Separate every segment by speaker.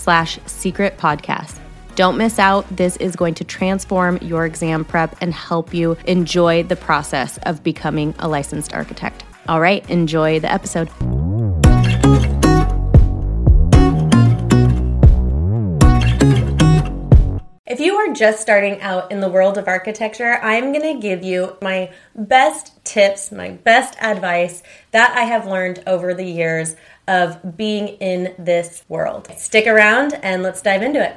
Speaker 1: slash secret podcast. Don't miss out. This is going to transform your exam prep and help you enjoy the process of becoming a licensed architect. All right, enjoy the episode. If you are just starting out in the world of architecture, I'm going to give you my best tips, my best advice that I have learned over the years of being in this world. Stick around and let's dive into it.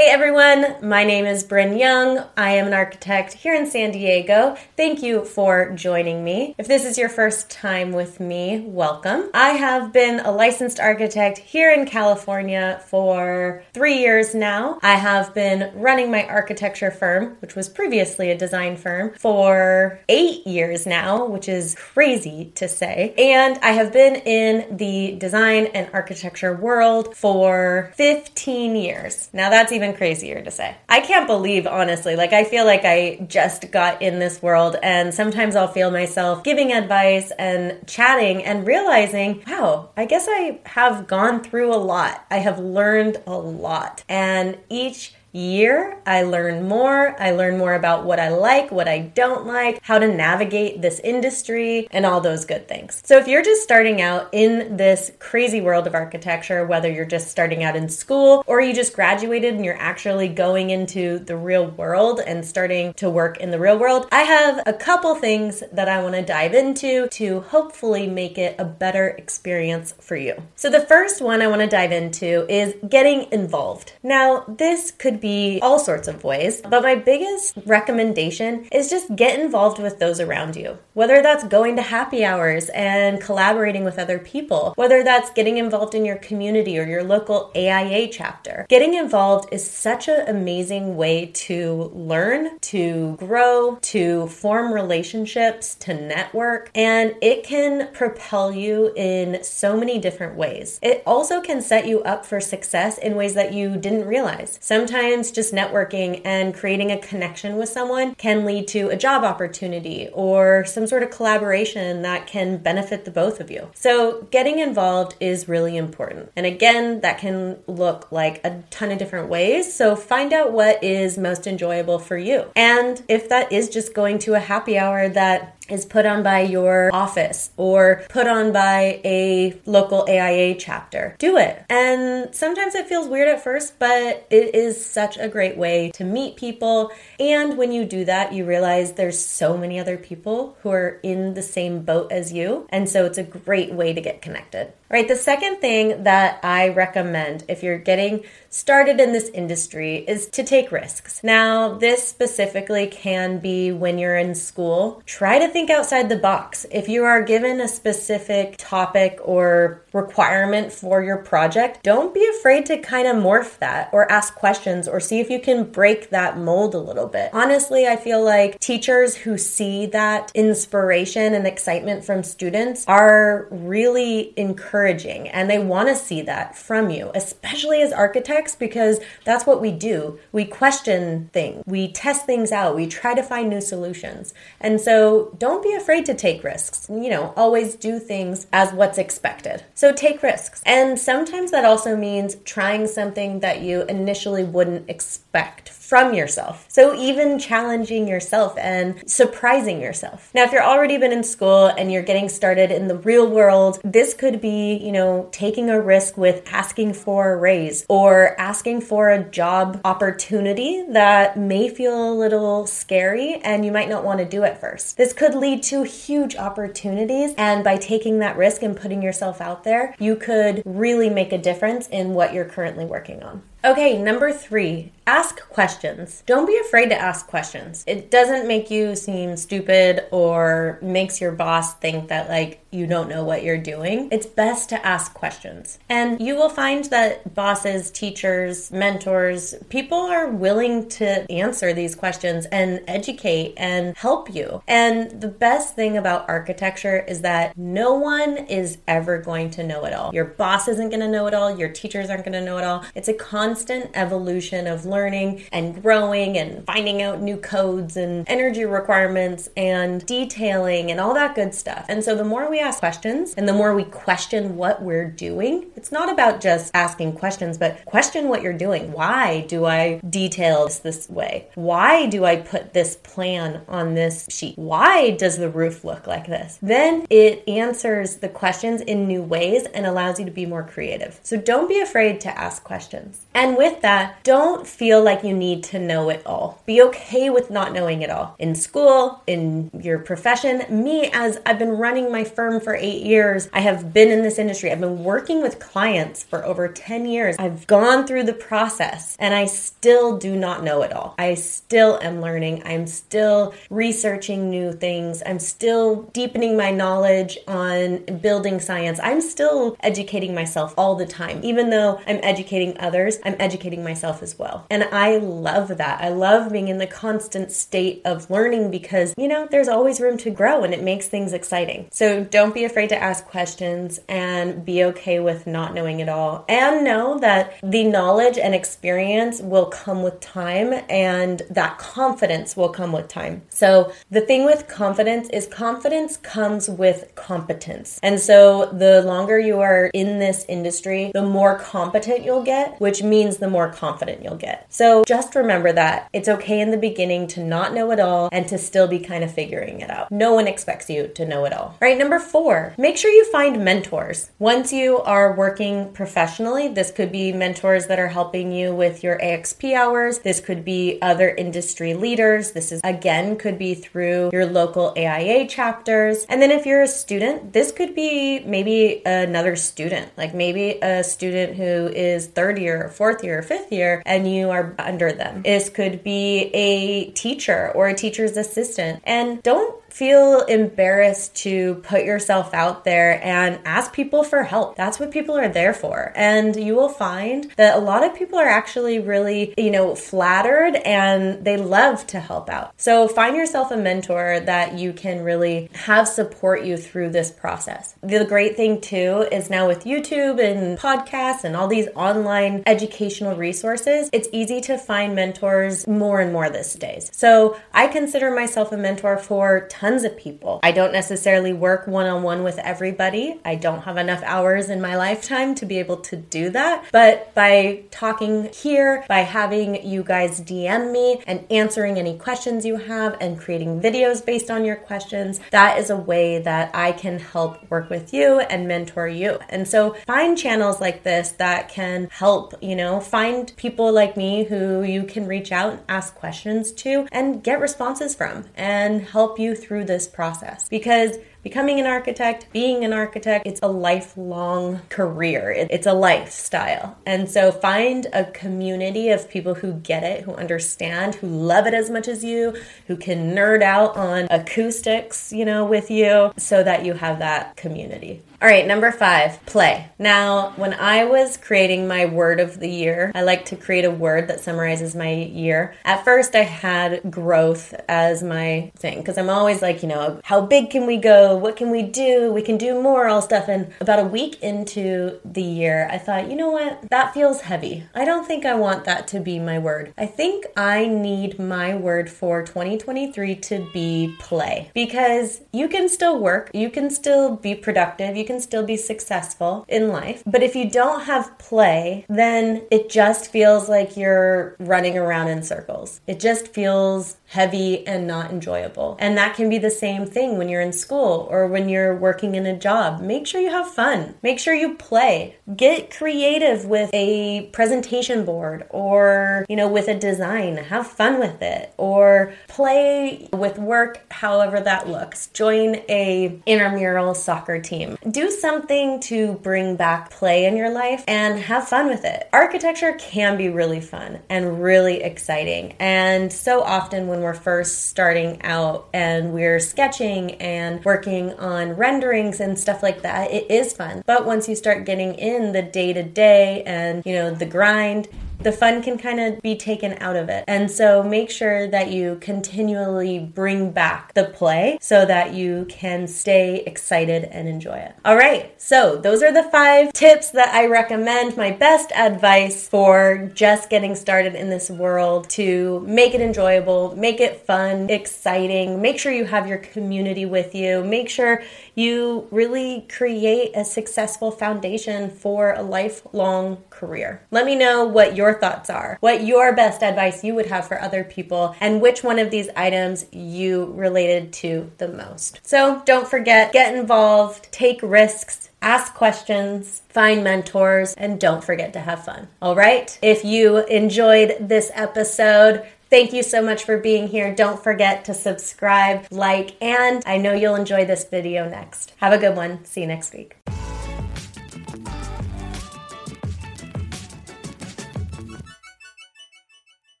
Speaker 1: Hey everyone, my name is Bryn Young. I am an architect here in San Diego. Thank you for joining me. If this is your first time with me, welcome. I have been a licensed architect here in California for three years now. I have been running my architecture firm, which was previously a design firm, for eight years now, which is crazy to say. And I have been in the design and architecture world for 15 years. Now that's even even crazier to say. I can't believe, honestly, like I feel like I just got in this world, and sometimes I'll feel myself giving advice and chatting and realizing, wow, I guess I have gone through a lot. I have learned a lot. And each year, I learn more. I learn more about what I like, what I don't like, how to navigate this industry, and all those good things. So, if you're just starting out in this crazy world of architecture, whether you're just starting out in school or you just graduated and you're actually going into the real world and starting to work in the real world, I have a couple things that I want to dive into to hopefully make it a better experience for you. So, the first one I want to dive into is getting involved. Now, this could be all sorts of ways, but my biggest recommendation is just get involved with those around you. Whether that's going to happy hours and collaborating with other people, whether that's getting involved in your community or your local AIA chapter. Getting involved is such an amazing way to learn, to grow, to form relationships, to network, and it can propel you in so many different ways. It also can set you up for success in ways that you didn't realize. Sometimes just networking and creating a connection with someone can lead to a job opportunity or some sort of collaboration that can benefit the both of you. So, getting involved is really important. And again, that can look like a ton of different ways. So, find out what is most enjoyable for you. And if that is just going to a happy hour that is put on by your office or put on by a local AIA chapter. Do it. And sometimes it feels weird at first, but it is such a great way to meet people. And when you do that, you realize there's so many other people who are in the same boat as you. And so it's a great way to get connected. All right, the second thing that I recommend if you're getting started in this industry is to take risks. Now, this specifically can be when you're in school. Try to think outside the box. If you are given a specific topic or requirement for your project, don't be afraid to kind of morph that or ask questions or see if you can break that mold a little bit. Honestly, I feel like teachers who see that inspiration and excitement from students are really encouraging and they want to see that from you, especially as architects, because that's what we do. We question things, we test things out, we try to find new solutions. And so don't don't be afraid to take risks. You know, always do things as what's expected. So take risks. And sometimes that also means trying something that you initially wouldn't expect from yourself. So even challenging yourself and surprising yourself. Now, if you're already been in school and you're getting started in the real world, this could be, you know, taking a risk with asking for a raise or asking for a job opportunity that may feel a little scary and you might not want to do it first. This could lead to huge opportunities and by taking that risk and putting yourself out there, you could really make a difference in what you're currently working on. Okay, number three, ask questions. Don't be afraid to ask questions. It doesn't make you seem stupid or makes your boss think that like you don't know what you're doing. It's best to ask questions. And you will find that bosses, teachers, mentors, people are willing to answer these questions and educate and help you. And the best thing about architecture is that no one is ever going to know it all. Your boss isn't going to know it all, your teachers aren't going to know it all. It's a con constant evolution of learning and growing and finding out new codes and energy requirements and detailing and all that good stuff. And so the more we ask questions and the more we question what we're doing, it's not about just asking questions, but question what you're doing. Why do I detail this this way? Why do I put this plan on this sheet? Why does the roof look like this? Then it answers the questions in new ways and allows you to be more creative. So don't be afraid to ask questions. And with that, don't feel like you need to know it all. Be okay with not knowing it all. In school, in your profession, me, as I've been running my firm for eight years, I have been in this industry. I've been working with clients for over 10 years. I've gone through the process and I still do not know it all. I still am learning. I'm still researching new things. I'm still deepening my knowledge on building science. I'm still educating myself all the time. Even though I'm educating others, educating myself as well. And I love that. I love being in the constant state of learning because, you know, there's always room to grow and it makes things exciting. So don't be afraid to ask questions and be okay with not knowing it all. And know that the knowledge and experience will come with time and that confidence will come with time. So the thing with confidence is confidence comes with competence. And so the longer you are in this industry, the more competent you'll get, which means the more confident you'll get. So just remember that it's okay in the beginning to not know it all and to still be kind of figuring it out. No one expects you to know it all. All right, number four, make sure you find mentors. Once you are working professionally, this could be mentors that are helping you with your AXP hours. This could be other industry leaders. This is again could be through your local AIA chapters. And then if you're a student, this could be maybe another student, like maybe a student who is third year fourth year or fifth year and you are under them. This could be a teacher or a teacher's assistant. And don't feel embarrassed to put yourself out there and ask people for help. That's what people are there for. And you will find that a lot of people are actually really, you know, flattered and they love to help out. So find yourself a mentor that you can really have support you through this process. The great thing too is now with YouTube and podcasts and all these online educational resources, it's easy to find mentors more and more these days. So I consider myself a mentor for tons of people. I don't necessarily work one on one with everybody. I don't have enough hours in my lifetime to be able to do that. But by talking here, by having you guys DM me and answering any questions you have and creating videos based on your questions, that is a way that I can help work with you and mentor you. And so find channels like this that can help, you know, find people like me who you can reach out and ask questions to and get responses from and help you through through this process because becoming an architect, being an architect, it's a lifelong career. It's a lifestyle. And so find a community of people who get it, who understand, who love it as much as you, who can nerd out on acoustics, you know, with you so that you have that community. All right, number five, play. Now, when I was creating my word of the year, I like to create a word that summarizes my year. At first, I had growth as my thing because I'm always like, you know, how big can we go? What can we do? We can do more, all stuff. And about a week into the year, I thought, you know what? That feels heavy. I don't think I want that to be my word. I think I need my word for 2023 to be play because you can still work, you can still be productive, you can still be successful in life. But if you don't have play, then it just feels like you're running around in circles. It just feels heavy and not enjoyable. And that can be the same thing when you're in school or when you're working in a job. Make sure you have fun. Make sure you play. Get creative with a presentation board or, you know, with a design. Have fun with it or play with work however that looks. Join a intramural soccer team. Do something to bring back play in your life and have fun with it. Architecture can be really fun and really exciting. And so often when we're first starting out and we're sketching and working on renderings and stuff like that, it is fun. But once you start getting in the day to day and, you know, the grind, the fun can kind of be taken out of it. And so make sure that you continually bring back the play so that you can stay excited and enjoy it. All right, so those are the five tips that I recommend. My best advice for just getting started in this world to make it enjoyable, make it fun, exciting, make sure you have your community with you, make sure you really create a successful foundation for a lifelong career. Let me know what your thoughts are, what your best advice you would have for other people, and which one of these items you related to the most. So don't forget, get involved, take risks. Ask questions, find mentors, and don't forget to have fun. All right? If you enjoyed this episode, Thank you so much for being here. Don't forget to subscribe, like, and I know you'll enjoy this video next. Have a good one. See you next week.